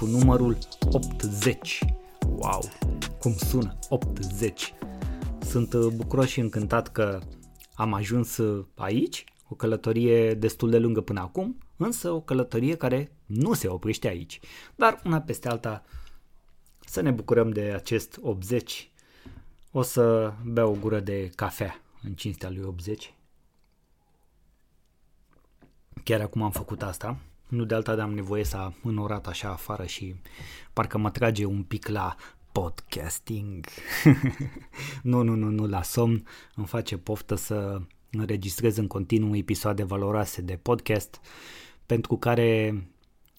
cu numărul 80. Wow, cum sună, 80. Sunt uh, bucuros și încântat că am ajuns uh, aici, o călătorie destul de lungă până acum, însă o călătorie care nu se oprește aici, dar una peste alta să ne bucurăm de acest 80. O să beau o gură de cafea în cinstea lui 80 Chiar acum am făcut asta. Nu de alta de am nevoie să am înorat așa afară și parcă mă trage un pic la podcasting. nu, nu, nu, nu, la somn îmi face poftă să înregistrez în continuu episoade valoroase de podcast pentru care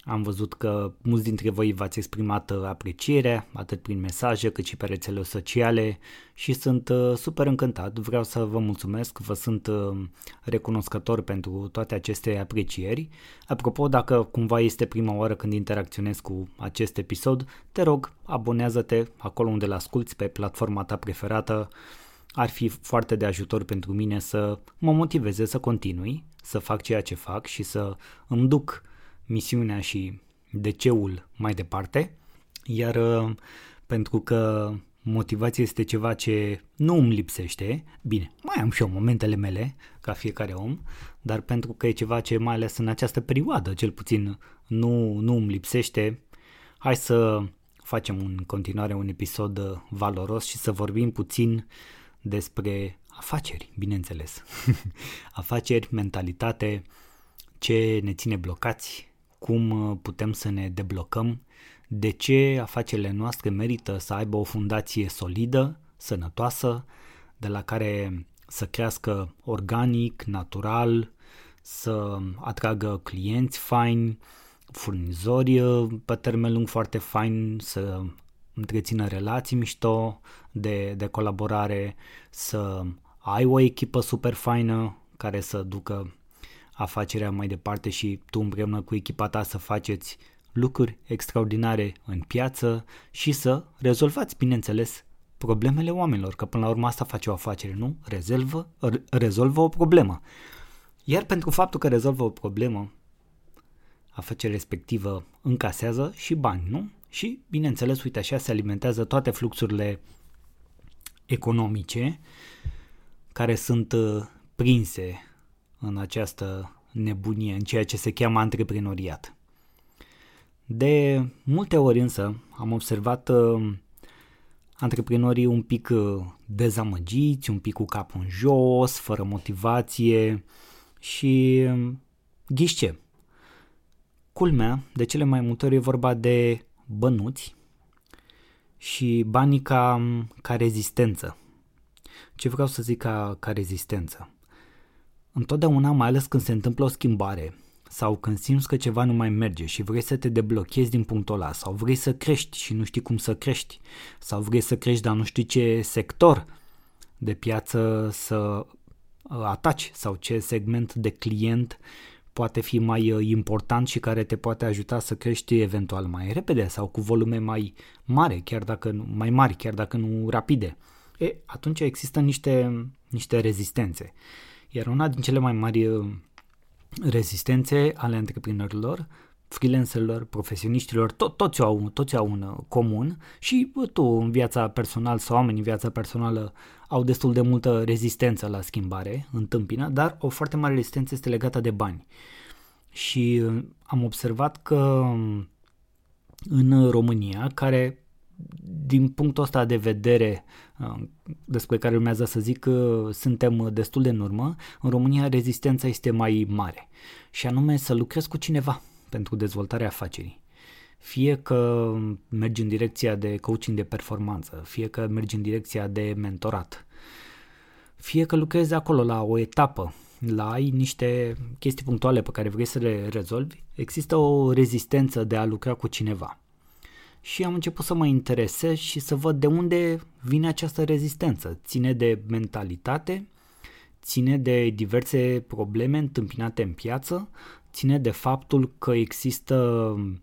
am văzut că mulți dintre voi v-ați exprimat uh, apreciere, atât prin mesaje cât și pe rețele sociale și sunt uh, super încântat. Vreau să vă mulțumesc, vă sunt uh, recunoscător pentru toate aceste aprecieri. Apropo, dacă cumva este prima oară când interacționez cu acest episod, te rog, abonează-te acolo unde l asculti pe platforma ta preferată. Ar fi foarte de ajutor pentru mine să mă motiveze să continui, să fac ceea ce fac și să îmi duc misiunea și DC-ul mai departe, iar uh, pentru că motivația este ceva ce nu îmi lipsește, bine, mai am și eu momentele mele, ca fiecare om, dar pentru că e ceva ce mai ales în această perioadă, cel puțin, nu, nu îmi lipsește, hai să facem în continuare un episod valoros și să vorbim puțin despre afaceri, bineînțeles. afaceri, mentalitate, ce ne ține blocați, cum uh, putem să ne deblocăm, de ce afacerile noastre merită să aibă o fundație solidă, sănătoasă, de la care să crească organic, natural, să atragă clienți faini, furnizori uh, pe termen lung foarte fain, să întrețină relații mișto de, de colaborare, să ai o echipă super faină care să ducă afacerea mai departe și tu împreună cu echipa ta să faceți lucruri extraordinare în piață și să rezolvați, bineînțeles, problemele oamenilor, că până la urmă asta face o afacere, nu? Rezolvă, rezolvă o problemă. Iar pentru faptul că rezolvă o problemă, afacerea respectivă încasează și bani, nu? Și, bineînțeles, uite așa se alimentează toate fluxurile economice care sunt uh, prinse în această nebunie, în ceea ce se cheamă antreprenoriat. De multe ori însă am observat uh, antreprenorii un pic uh, dezamăgiți, un pic cu capul în jos, fără motivație și uh, ghișce. Culmea, de cele mai multe ori e vorba de bănuți și banii ca, ca rezistență. Ce vreau să zic ca, ca rezistență? Întotdeauna, mai ales când se întâmplă o schimbare sau când simți că ceva nu mai merge și vrei să te deblochezi din punctul ăla sau vrei să crești și nu știi cum să crești sau vrei să crești dar nu știi ce sector de piață să uh, ataci sau ce segment de client poate fi mai uh, important și care te poate ajuta să crești eventual mai repede sau cu volume mai mare, chiar dacă nu, mai mari, chiar dacă nu rapide. E, atunci există niște, niște rezistențe. Iar una din cele mai mari uh, rezistențe ale antreprenorilor, freelancerilor, profesioniștilor, to- toți, au, toți au un uh, comun și tu în viața personală sau oamenii în viața personală au destul de multă rezistență la schimbare, întâmpină, dar o foarte mare rezistență este legată de bani. Și uh, am observat că um, în România, care din punctul ăsta de vedere uh, despre care urmează să zic că suntem destul de în urmă, în România rezistența este mai mare și anume să lucrezi cu cineva pentru dezvoltarea afacerii. Fie că mergi în direcția de coaching de performanță, fie că mergi în direcția de mentorat, fie că lucrezi acolo la o etapă, la ai niște chestii punctuale pe care vrei să le rezolvi, există o rezistență de a lucra cu cineva și am început să mă interesez și să văd de unde vine această rezistență. Ține de mentalitate, ține de diverse probleme întâmpinate în piață, ține de faptul că există um,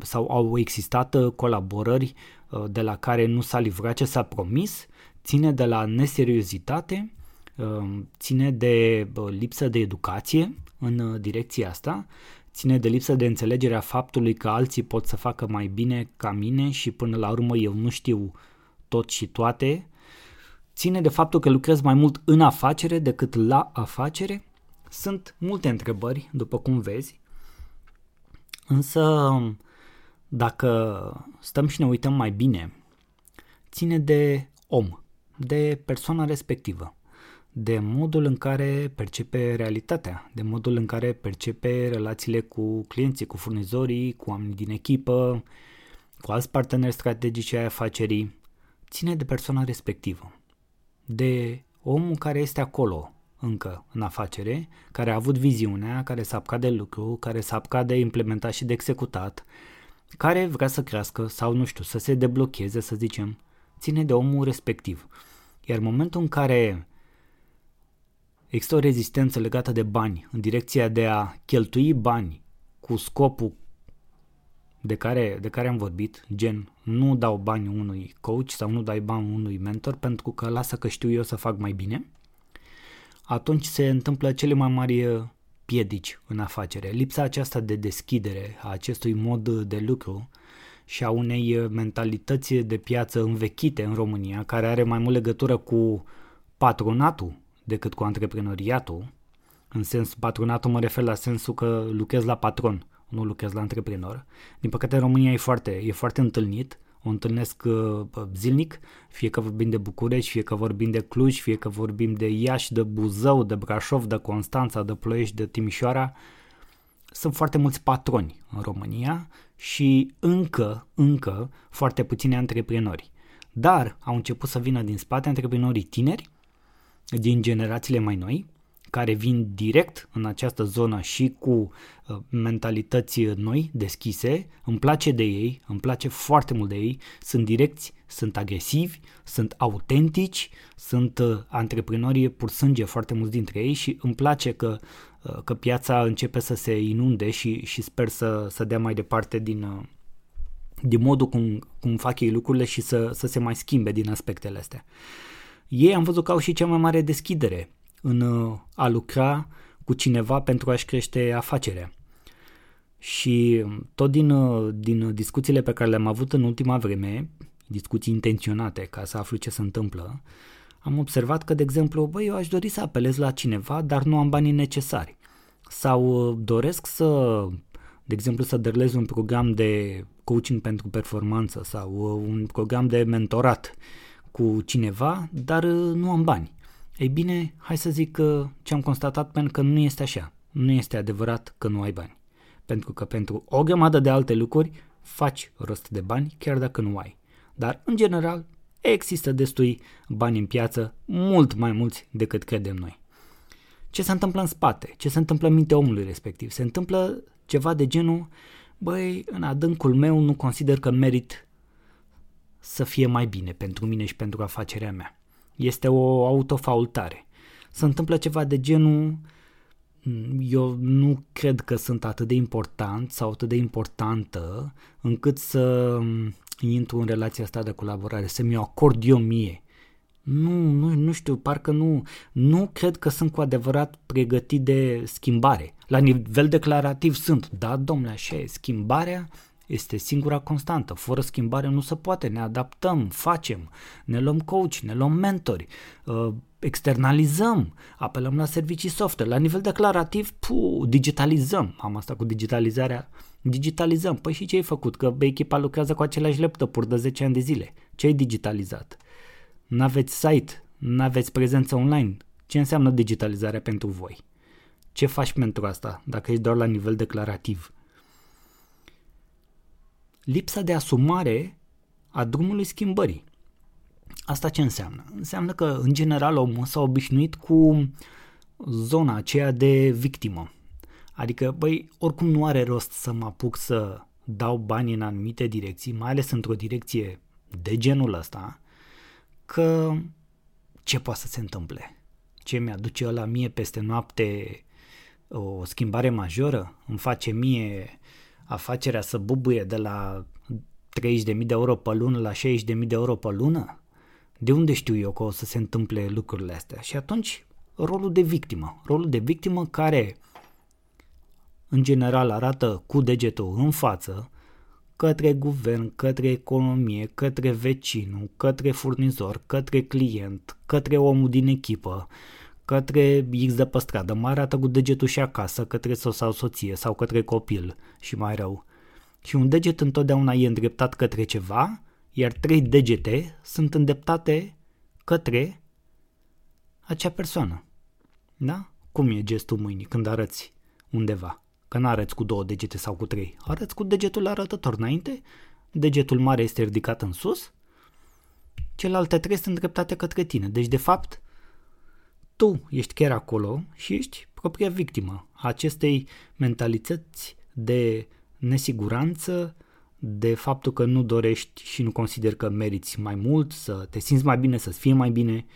sau au existat colaborări uh, de la care nu s-a livrat ce s-a promis, ține de la neseriozitate ține de lipsă de educație în direcția asta, ține de lipsă de înțelegerea faptului că alții pot să facă mai bine ca mine și până la urmă eu nu știu tot și toate, ține de faptul că lucrez mai mult în afacere decât la afacere. Sunt multe întrebări, după cum vezi, însă dacă stăm și ne uităm mai bine, ține de om, de persoana respectivă de modul în care percepe realitatea, de modul în care percepe relațiile cu clienții, cu furnizorii, cu oamenii din echipă, cu alți parteneri strategici ai afacerii, ține de persoana respectivă, de omul care este acolo încă în afacere, care a avut viziunea, care s-a apucat de lucru, care s-a apucat de implementat și de executat, care vrea să crească sau, nu știu, să se deblocheze, să zicem, ține de omul respectiv. Iar în momentul în care Există o rezistență legată de bani, în direcția de a cheltui bani cu scopul de care, de care am vorbit, gen nu dau bani unui coach sau nu dai bani unui mentor pentru că lasă că știu eu să fac mai bine, atunci se întâmplă cele mai mari uh, piedici în afacere. Lipsa aceasta de deschidere a acestui mod de lucru și a unei uh, mentalități de piață învechite în România, care are mai mult legătură cu patronatul decât cu antreprenoriatul. În sens, patronatul mă refer la sensul că lucrez la patron, nu lucrez la antreprenor. Din păcate, România e foarte, e foarte întâlnit, o întâlnesc uh, zilnic, fie că vorbim de București, fie că vorbim de Cluj, fie că vorbim de Iași, de Buzău, de Brașov, de Constanța, de Ploiești, de Timișoara. Sunt foarte mulți patroni în România și încă, încă foarte puțini antreprenori. Dar au început să vină din spate antreprenorii tineri din generațiile mai noi, care vin direct în această zonă și cu uh, mentalități noi, deschise, îmi place de ei, îmi place foarte mult de ei, sunt direcți, sunt agresivi, sunt autentici, sunt uh, antreprenori pur sânge foarte mulți dintre ei și îmi place că, uh, că piața începe să se inunde și, și sper să, să dea mai departe din, din modul cum, cum fac ei lucrurile și să, să se mai schimbe din aspectele astea. Ei am văzut că au și cea mai mare deschidere în uh, a lucra cu cineva pentru a-și crește afacerea. Și tot din, uh, din discuțiile pe care le-am avut în ultima vreme, discuții intenționate ca să aflu ce se întâmplă, am observat că, de exemplu, băi, eu aș dori să apelez la cineva, dar nu am banii necesari. Sau uh, doresc să, de exemplu, să derlez un program de coaching pentru performanță sau un program de mentorat cu cineva, dar uh, nu am bani. Ei bine, hai să zic că ce am constatat pentru că nu este așa. Nu este adevărat că nu ai bani. Pentru că pentru o grămadă de alte lucruri faci rost de bani chiar dacă nu ai. Dar, în general, există destui bani în piață, mult mai mulți decât credem noi. Ce se întâmplă în spate? Ce se întâmplă în mintea omului respectiv? Se întâmplă ceva de genul, băi, în adâncul meu nu consider că merit să fie mai bine pentru mine și pentru afacerea mea. Este o autofaultare. Se întâmplă ceva de genul mm, eu nu cred că sunt atât de important sau atât de importantă încât să mm, intru în relația asta de colaborare, să mi-o acord eu mie. Nu, nu, nu știu, parcă nu, nu cred că sunt cu adevărat pregătit de schimbare. La nivel declarativ sunt, da, domnule, așa e, schimbarea este singura constantă. Fără schimbare nu se poate. Ne adaptăm, facem, ne luăm coach, ne luăm mentori, uh, externalizăm, apelăm la servicii software. La nivel declarativ, pu, digitalizăm. Am asta cu digitalizarea. Digitalizăm. Păi și ce ai făcut? Că echipa lucrează cu aceleași laptopuri de 10 ani de zile. Ce ai digitalizat? N-aveți site, n-aveți prezență online. Ce înseamnă digitalizarea pentru voi? Ce faci pentru asta dacă ești doar la nivel declarativ? Lipsa de asumare a drumului schimbării. Asta ce înseamnă? Înseamnă că, în general, omul s-a obișnuit cu zona aceea de victimă. Adică, băi, oricum nu are rost să mă apuc să dau bani în anumite direcții, mai ales într-o direcție de genul ăsta, că ce poate să se întâmple? Ce mi-aduce la mie peste noapte o schimbare majoră? Îmi face mie afacerea să bubuie de la 30.000 de euro pe lună la 60.000 de euro pe lună? De unde știu eu că o să se întâmple lucrurile astea? Și atunci rolul de victimă. Rolul de victimă care în general arată cu degetul în față către guvern, către economie, către vecinul, către furnizor, către client, către omul din echipă, către X de pe stradă, mai arată cu degetul și acasă, către soț sau soție sau către copil și mai rău. Și un deget întotdeauna e îndreptat către ceva, iar trei degete sunt îndreptate către acea persoană. Da? Cum e gestul mâinii când arăți undeva? Că nu arăți cu două degete sau cu trei. Arăți cu degetul arătător înainte, degetul mare este ridicat în sus, celelalte trei sunt îndreptate către tine. Deci, de fapt, tu ești chiar acolo și ești propria victimă a acestei mentalități de nesiguranță, de faptul că nu dorești și nu consideri că meriți mai mult, să te simți mai bine, să-ți fie mai bine,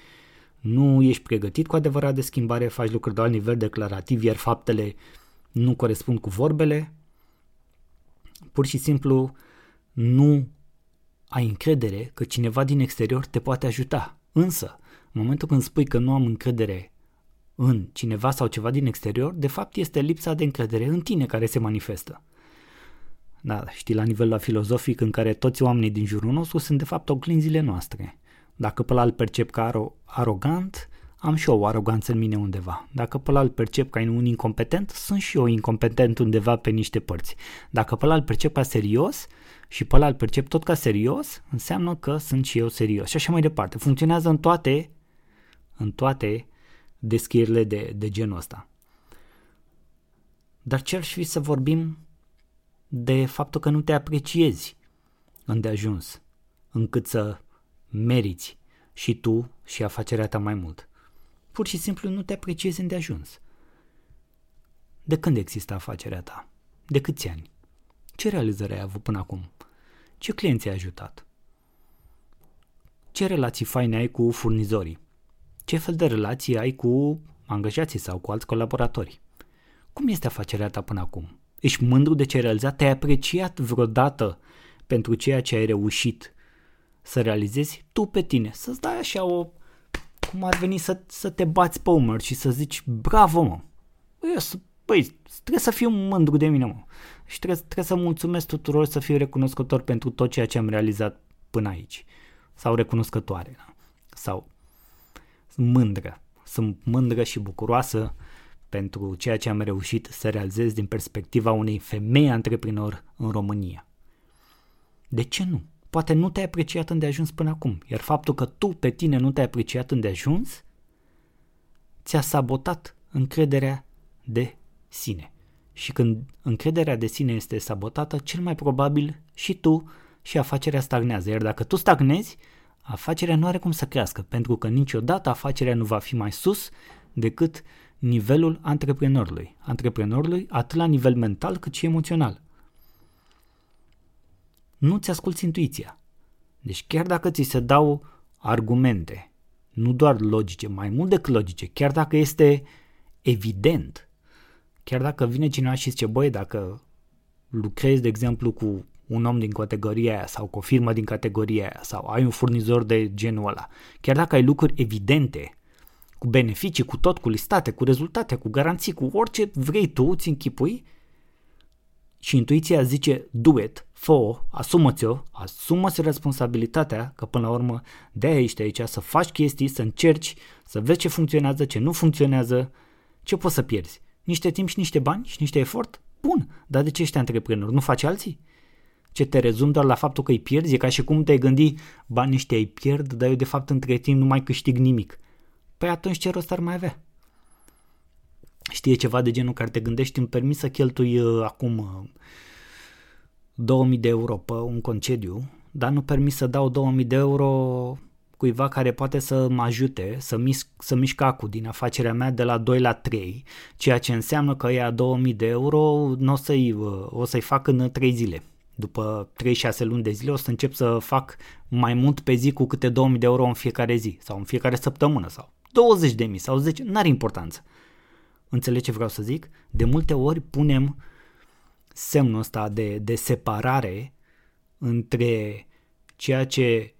nu ești pregătit cu adevărat de schimbare, faci lucruri doar la nivel declarativ, iar faptele nu corespund cu vorbele, pur și simplu nu ai încredere că cineva din exterior te poate ajuta. Însă, în momentul când spui că nu am încredere în cineva sau ceva din exterior, de fapt este lipsa de încredere în tine care se manifestă. Da, știi, la nivel la filozofic în care toți oamenii din jurul nostru sunt de fapt oglinzile noastre. Dacă pe ăla percep ca aro- arogant, am și eu o aroganță în mine undeva. Dacă pe ăla percep ca un incompetent, sunt și eu incompetent undeva pe niște părți. Dacă pe ăla percep ca serios și pe ăla percep tot ca serios, înseamnă că sunt și eu serios. Și așa mai departe. Funcționează în toate, în toate deschirile de, de genul ăsta. Dar ce ar fi să vorbim de faptul că nu te apreciezi îndeajuns, încât să meriți și tu și afacerea ta mai mult. Pur și simplu nu te apreciezi îndeajuns. De când există afacerea ta? De câți ani? Ce realizări ai avut până acum? Ce clienți ai ajutat? Ce relații faine ai cu furnizorii? Ce fel de relații ai cu angajații sau cu alți colaboratori? Cum este afacerea ta până acum? Ești mândru de ce ai realizat? Te-ai apreciat vreodată pentru ceea ce ai reușit să realizezi tu pe tine? Să-ți dai așa o... cum ar veni să, să te bați pe umăr și să zici bravo mă. Eu, băi, trebuie să fiu mândru de mine mă. Și trebuie, trebuie să mulțumesc tuturor să fiu recunoscător pentru tot ceea ce am realizat până aici. Sau recunoscătoare. Da? Sau mândră. Sunt mândră și bucuroasă pentru ceea ce am reușit să realizez din perspectiva unei femei antreprenor în România. De ce nu? Poate nu te-ai apreciat îndeajuns până acum, iar faptul că tu pe tine nu te-ai apreciat îndeajuns ți-a sabotat încrederea de sine. Și când încrederea de sine este sabotată, cel mai probabil și tu și afacerea stagnează. Iar dacă tu stagnezi, afacerea nu are cum să crească, pentru că niciodată afacerea nu va fi mai sus decât nivelul antreprenorului. Antreprenorului atât la nivel mental cât și emoțional. Nu ți asculți intuiția. Deci chiar dacă ți se dau argumente, nu doar logice, mai mult decât logice, chiar dacă este evident, chiar dacă vine cineva și zice, băi, dacă lucrezi, de exemplu, cu un om din categoria aia sau cu o firmă din categoria aia sau ai un furnizor de genul ăla, chiar dacă ai lucruri evidente cu beneficii, cu tot, cu listate, cu rezultate, cu garanții, cu orice vrei tu, îți închipui și intuiția zice do it, fă asumă-ți-o, asumă-ți responsabilitatea, că până la urmă de-aia ești aici, să faci chestii, să încerci, să vezi ce funcționează, ce nu funcționează, ce poți să pierzi? Niște timp și niște bani și niște efort? Bun, dar de ce ești antreprenor? Nu faci alții? Ce te rezum doar la faptul că îi pierzi? E ca și cum te-ai gândi, bani ăștia îi pierd, dar eu de fapt între timp nu mai câștig nimic. Păi atunci ce rost ar mai avea? Știe ceva de genul care te gândești, îmi permis să cheltui uh, acum uh, 2000 de euro pe un concediu, dar nu permis să dau 2000 de euro cuiva care poate să mă ajute să, mis- să mișc acul din afacerea mea de la 2 la 3, ceea ce înseamnă că ea 2000 de euro nu o să-i, uh, o să-i fac în 3 zile. După 3-6 luni de zile o să încep să fac mai mult pe zi cu câte 2000 de euro în fiecare zi sau în fiecare săptămână sau 20 de mii sau 10, n-are importanță. Înțelegi ce vreau să zic? De multe ori punem semnul ăsta de, de separare între ceea ce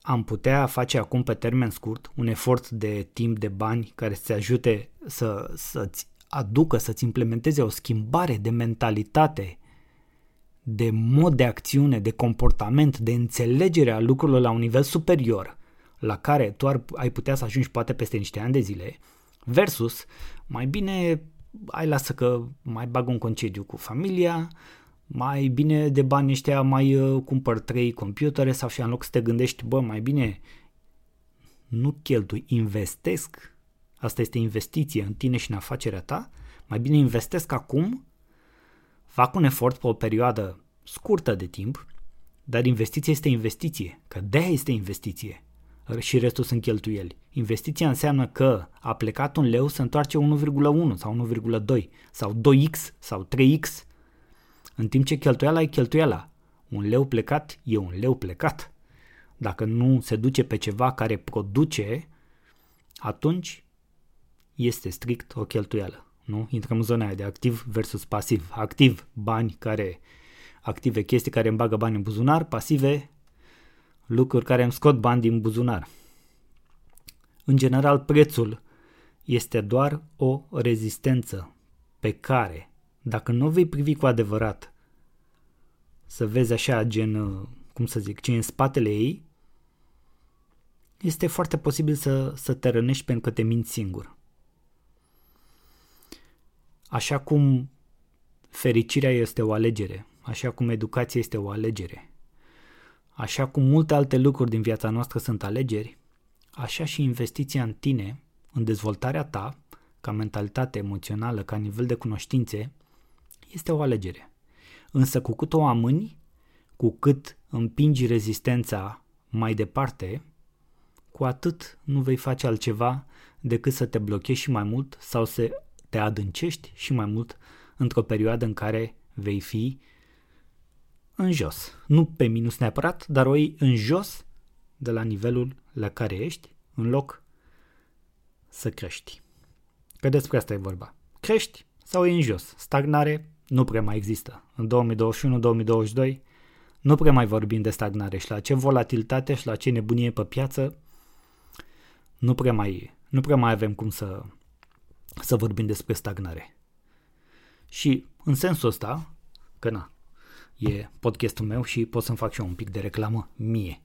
am putea face acum pe termen scurt un efort de timp, de bani care să-ți ajute să, să-ți aducă, să-ți implementeze o schimbare de mentalitate, de mod de acțiune, de comportament, de înțelegere a lucrurilor la un nivel superior, la care tu ar, ai putea să ajungi poate peste niște ani de zile, versus mai bine ai lasă că mai bag un concediu cu familia, mai bine de bani ăștia mai uh, cumpăr trei computere sau și în loc să te gândești, bă, mai bine nu cheltui, investesc, asta este investiție în tine și în afacerea ta, mai bine investesc acum, fac un efort pe o perioadă scurtă de timp, dar investiția este investiție, că de este investiție și restul sunt cheltuieli. Investiția înseamnă că a plecat un leu să întoarce 1,1 sau 1,2 sau 2x sau 3x în timp ce cheltuiala e cheltuiala. Un leu plecat e un leu plecat. Dacă nu se duce pe ceva care produce, atunci este strict o cheltuială. Nu? Intrăm în zona aia de activ versus pasiv. Activ, bani care, active chestii care îmi bagă bani în buzunar, pasive, lucruri care îmi scot bani din buzunar. În general, prețul este doar o rezistență pe care dacă nu vei privi cu adevărat să vezi așa gen, uh, cum să zic, ce în spatele ei, este foarte posibil să, să te rănești pentru că te minți singur. Așa cum fericirea este o alegere, așa cum educația este o alegere, așa cum multe alte lucruri din viața noastră sunt alegeri, așa și investiția în tine, în dezvoltarea ta, ca mentalitate emoțională, ca nivel de cunoștințe, este o alegere. Însă cu cât o amâni, cu cât împingi rezistența mai departe, cu atât nu vei face altceva decât să te blochezi și mai mult sau să te adâncești și mai mult într-o perioadă în care vei fi în jos. Nu pe minus neapărat, dar o în jos de la nivelul la care ești, în loc să crești. Că despre asta e vorba. Crești sau e în jos. Stagnare nu prea mai există. În 2021-2022 nu prea mai vorbim de stagnare și la ce volatilitate și la ce nebunie pe piață nu prea mai, nu prea mai avem cum să, să vorbim despre stagnare. Și în sensul ăsta, că na, e podcastul meu și pot să-mi fac și eu un pic de reclamă mie.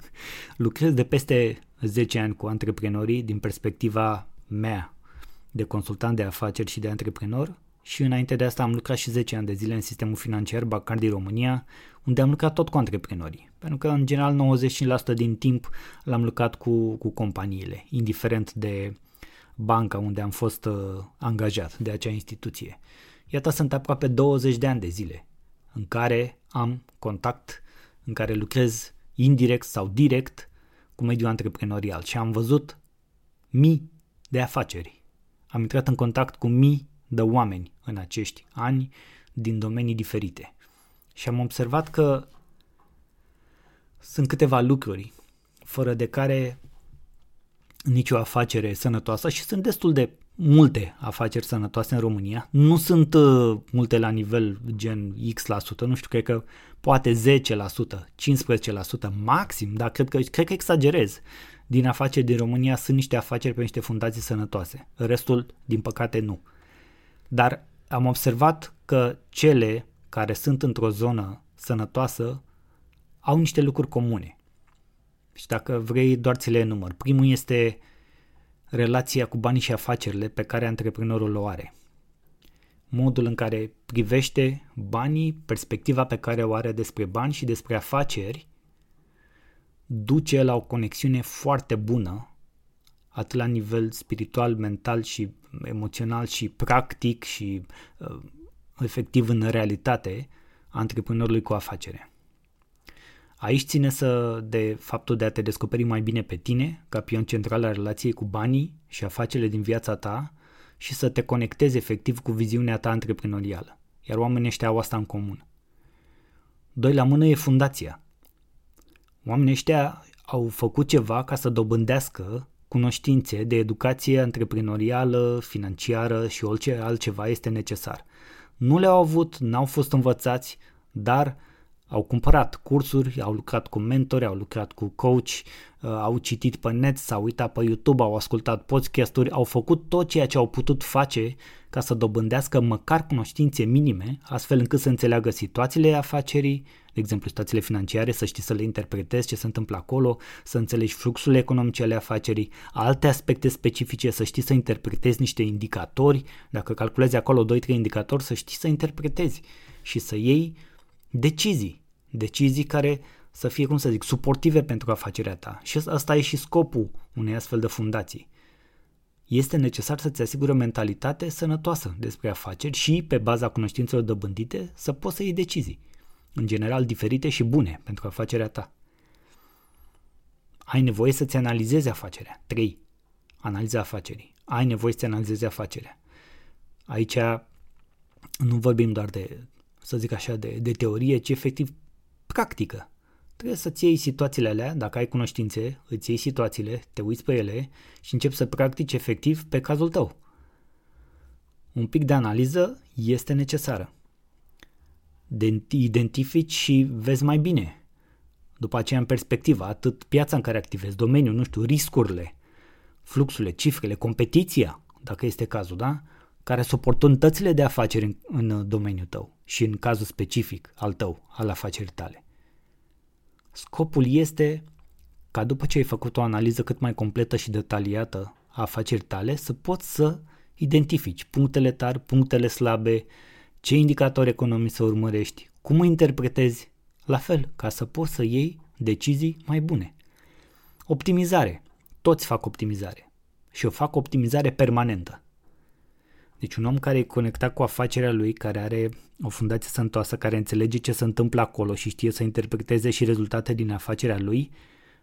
Lucrez de peste 10 ani cu antreprenorii din perspectiva mea de consultant de afaceri și de antreprenor și înainte de asta am lucrat și 10 ani de zile în sistemul financiar bancar din România, unde am lucrat tot cu antreprenorii. Pentru că, în general, 95% din timp l-am lucrat cu, cu companiile, indiferent de banca unde am fost uh, angajat de acea instituție. Iată, sunt aproape 20 de ani de zile în care am contact, în care lucrez indirect sau direct cu mediul antreprenorial și am văzut mii de afaceri. Am intrat în contact cu mii de oameni în acești ani din domenii diferite. Și am observat că sunt câteva lucruri fără de care nicio afacere sănătoasă și sunt destul de multe afaceri sănătoase în România. Nu sunt uh, multe la nivel gen X%, la sută, nu știu, cred că poate 10%, 15% maxim, dar cred că, cred că exagerez. Din afaceri din România sunt niște afaceri pe niște fundații sănătoase. Restul, din păcate, nu. Dar am observat că cele care sunt într-o zonă sănătoasă au niște lucruri comune. Și dacă vrei, doar ți le enumăr. Primul este relația cu banii și afacerile pe care antreprenorul o are. Modul în care privește banii, perspectiva pe care o are despre bani și despre afaceri, duce la o conexiune foarte bună, atât la nivel spiritual, mental și emoțional și practic și uh, efectiv în realitate a antreprenorului cu afacere. Aici ține să de faptul de a te descoperi mai bine pe tine, ca pion central al relației cu banii și afacerile din viața ta și să te conectezi efectiv cu viziunea ta antreprenorială. Iar oamenii ăștia au asta în comun. Doi la mână e fundația. Oamenii ăștia au făcut ceva ca să dobândească cunoștințe de educație antreprenorială, financiară și orice altceva este necesar. Nu le-au avut, n-au fost învățați, dar Au cumpărat cursuri, au lucrat cu mentori, au lucrat cu coach, uh, au citit pe net, s-au uitat pe YouTube, au ascultat podcasturi, au făcut tot ceea ce au putut face ca să dobândească măcar cunoștințe minime, astfel încât să înțeleagă situațiile afacerii, de exemplu situațiile financiare, să știi să le interpretezi ce se întâmplă acolo, să înțelegi fluxurile economice ale afacerii, alte aspecte specifice, să știi să interpretezi niște indicatori, dacă calculezi acolo 2-3 indicatori, să știi să interpretezi și să iei decizii, decizii care să fie, cum să zic, suportive pentru afacerea ta. Și asta e și scopul unei astfel de fundații. Este necesar să-ți asigure o mentalitate sănătoasă despre afaceri și, pe baza cunoștințelor dobândite, să poți să iei decizii, în general diferite și bune pentru afacerea ta. Ai nevoie să-ți analizezi afacerea. 3. Analiza afacerii. Ai nevoie să-ți analizezi afacerea. Aici nu vorbim doar de să zic așa, de, de teorie, ci efectiv practică. Trebuie să-ți iei situațiile alea, dacă ai cunoștințe, îți iei situațiile, te uiți pe ele și începi să practici efectiv pe cazul tău. Un pic de analiză este necesară. De identifici și vezi mai bine. După aceea, în perspectivă, atât piața în care activezi, domeniul, nu știu, riscurile, fluxurile, cifrele, competiția, dacă este cazul, da? Care sunt oportunitățile de afaceri în, în domeniul tău și în cazul specific al tău, al afacerii tale. Scopul este ca după ce ai făcut o analiză cât mai completă și detaliată a afacerii tale, să poți să identifici punctele tari, punctele slabe, ce indicatori economici să urmărești, cum interpretezi, la fel, ca să poți să iei decizii mai bune. Optimizare. Toți fac optimizare. Și o fac optimizare permanentă. Deci un om care e conectat cu afacerea lui, care are o fundație sănătoasă, care înțelege ce se întâmplă acolo și știe să interpreteze și rezultate din afacerea lui,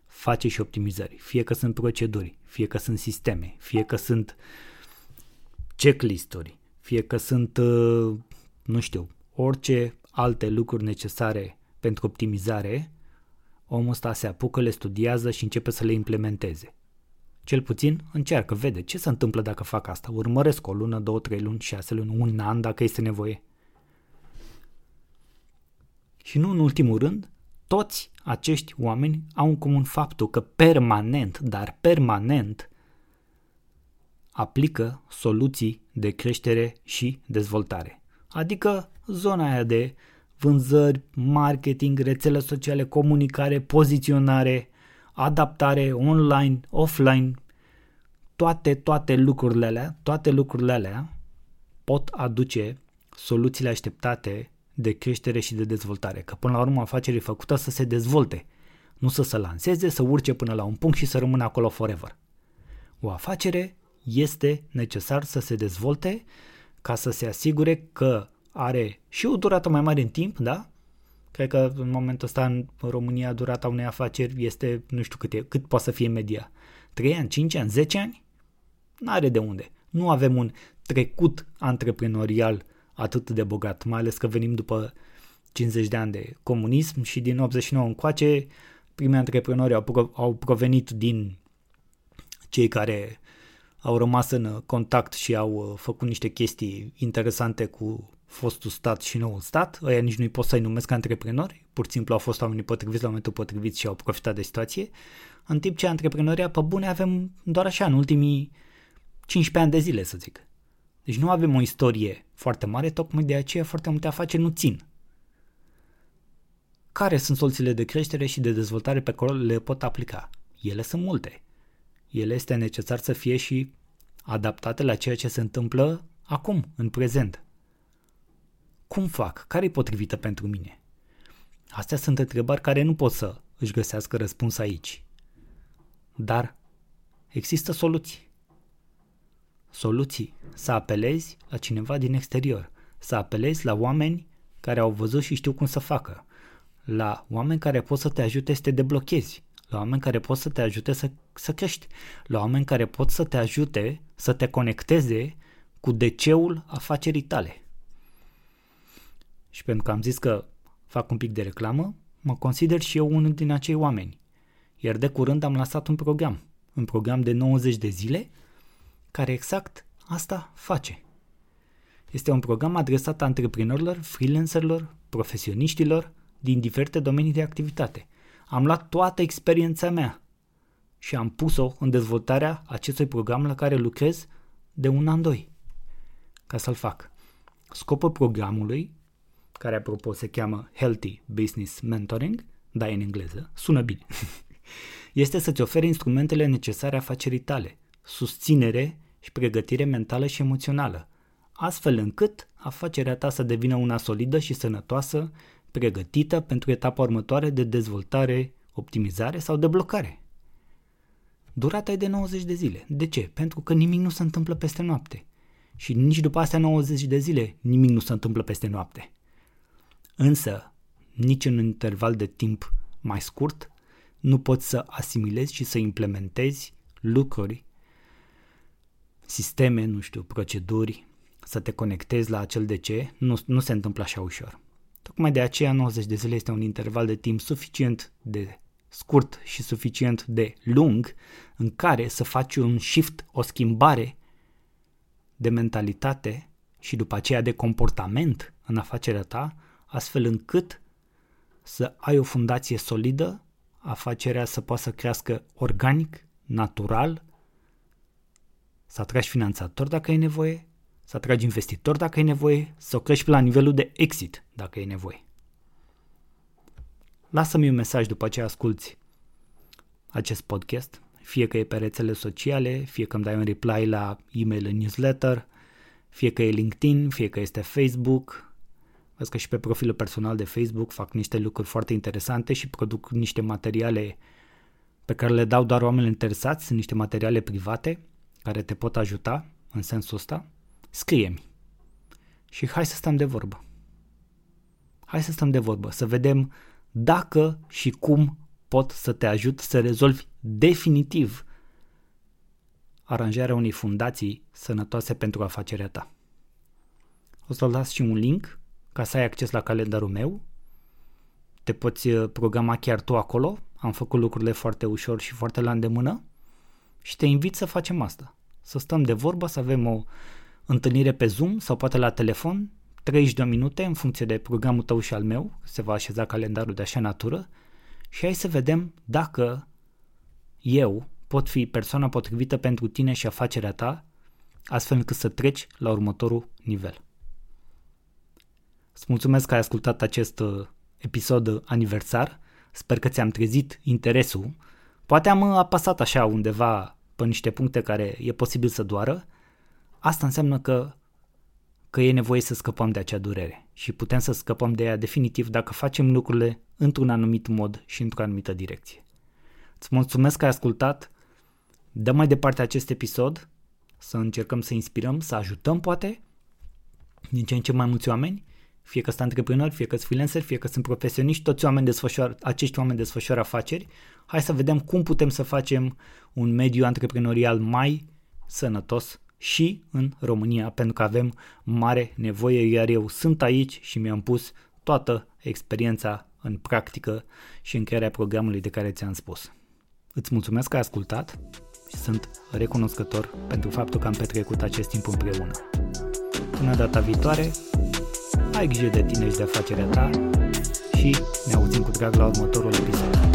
face și optimizări. Fie că sunt proceduri, fie că sunt sisteme, fie că sunt checklist-uri, fie că sunt, uh, nu știu, orice alte lucruri necesare pentru optimizare, omul ăsta se apucă, le studiază și începe să le implementeze. Cel puțin încearcă, vede ce se întâmplă dacă fac asta. Urmăresc o lună, două, trei luni, șase luni, un an dacă este nevoie. Și nu în ultimul rând, toți acești oameni au în comun faptul că permanent, dar permanent, aplică soluții de creștere și dezvoltare. Adică zona aia de vânzări, marketing, rețele sociale, comunicare, poziționare, adaptare online, offline, toate, toate lucrurile alea, toate lucrurile alea pot aduce soluțiile așteptate de creștere și de dezvoltare. Că până la urmă afacerea e făcută să se dezvolte, nu să se lanseze, să urce până la un punct și să rămână acolo forever. O afacere este necesar să se dezvolte ca să se asigure că are și o durată mai mare în timp, da? Cred că în momentul ăsta în România durata unei afaceri este, nu știu cât, e, cât poate să fie media. 3 ani, 5 ani, 10 ani? N-are de unde. Nu avem un trecut antreprenorial atât de bogat, mai ales că venim după 50 de ani de comunism și din 89 încoace primii antreprenori au, pro- au provenit din cei care au rămas în contact și au uh, făcut niște chestii interesante cu fostul stat și noul stat, ăia nici nu-i pot să-i numesc antreprenori, pur și simplu au fost oamenii potriviți la momentul potrivit și au profitat de situație, în timp ce antreprenoria pe bune avem doar așa în ultimii 15 ani de zile, să zic. Deci nu avem o istorie foarte mare, tocmai de aceea foarte multe afaceri nu țin. Care sunt soluțiile de creștere și de dezvoltare pe care le pot aplica? Ele sunt multe. Ele este necesar să fie și adaptate la ceea ce se întâmplă acum, în prezent. Cum fac? Care e potrivită pentru mine? Astea sunt întrebări care nu pot să își găsească răspuns aici. Dar există soluții. Soluții. Să apelezi la cineva din exterior. Să apelezi la oameni care au văzut și știu cum să facă. La oameni care pot să te ajute să te deblochezi. La oameni care pot să te ajute să, să crești. La oameni care pot să te ajute să te conecteze cu DC-ul afacerii tale. Și pentru că am zis că fac un pic de reclamă, mă consider și eu unul din acei oameni. Iar de curând am lansat un program, un program de 90 de zile, care exact asta face. Este un program adresat antreprenorilor, freelancerilor, profesioniștilor din diferite domenii de activitate. Am luat toată experiența mea și am pus-o în dezvoltarea acestui program la care lucrez de un an, doi, ca să-l fac. Scopul programului, care apropo se cheamă Healthy Business Mentoring, da, în engleză, sună bine, este să-ți ofere instrumentele necesare afacerii tale, susținere și pregătire mentală și emoțională, astfel încât afacerea ta să devină una solidă și sănătoasă, pregătită pentru etapa următoare de dezvoltare, optimizare sau deblocare. Durata e de 90 de zile. De ce? Pentru că nimic nu se întâmplă peste noapte. Și nici după astea 90 de zile nimic nu se întâmplă peste noapte. Însă, nici în un interval de timp mai scurt, nu poți să asimilezi și să implementezi lucruri, sisteme, nu știu, proceduri, să te conectezi la acel DC, nu, nu se întâmplă așa ușor. Tocmai de aceea 90 de zile este un interval de timp suficient de scurt și suficient de lung în care să faci un shift, o schimbare de mentalitate și după aceea de comportament în afacerea ta, astfel încât să ai o fundație solidă, afacerea să poată să crească organic, natural, să atragi finanțator dacă e nevoie, să atragi investitori dacă e nevoie, să o crești la nivelul de exit dacă e nevoie. Lasă-mi un mesaj după ce asculti acest podcast, fie că e pe rețele sociale, fie că îmi dai un reply la e-mail în newsletter, fie că e LinkedIn, fie că este Facebook. Vezi că și pe profilul personal de Facebook fac niște lucruri foarte interesante și produc niște materiale pe care le dau doar oameni interesați, sunt niște materiale private care te pot ajuta în sensul ăsta. Scrie-mi și hai să stăm de vorbă. Hai să stăm de vorbă, să vedem dacă și cum pot să te ajut să rezolvi definitiv aranjarea unei fundații sănătoase pentru afacerea ta. O să las și un link ca să ai acces la calendarul meu. Te poți uh, programa chiar tu acolo. Am făcut lucrurile foarte ușor și foarte la îndemână și te invit să facem asta. Să stăm de vorbă, să avem o întâlnire pe Zoom sau poate la telefon 30 de minute în funcție de programul tău și al meu, se va așeza calendarul de așa natură și hai să vedem dacă eu pot fi persoana potrivită pentru tine și afacerea ta, astfel încât să treci la următorul nivel. Îți mulțumesc că ai ascultat acest uh, episod aniversar, sper că ți-am trezit interesul, poate am uh, apăsat așa undeva pe niște puncte care e posibil să doară, asta înseamnă că că e nevoie să scăpăm de acea durere și putem să scăpăm de ea definitiv dacă facem lucrurile într-un anumit mod și într-o anumită direcție. Îți mulțumesc că ai ascultat, dă mai departe acest episod, să încercăm să inspirăm, să ajutăm poate. Din ce în ce mai mulți oameni, fie că sunt antreprenori, fie că sunt freelancer, fie că sunt profesioniști, toți oameni desfășoară, acești oameni desfășoară afaceri. Hai să vedem cum putem să facem un mediu antreprenorial mai sănătos și în România, pentru că avem mare nevoie, iar eu sunt aici și mi-am pus toată experiența în practică și în crearea programului de care ți-am spus. Îți mulțumesc că ai ascultat și sunt recunoscător pentru faptul că am petrecut acest timp împreună. Până data viitoare, ai grijă de tine și de afacerea ta și ne auzim cu drag la următorul episod.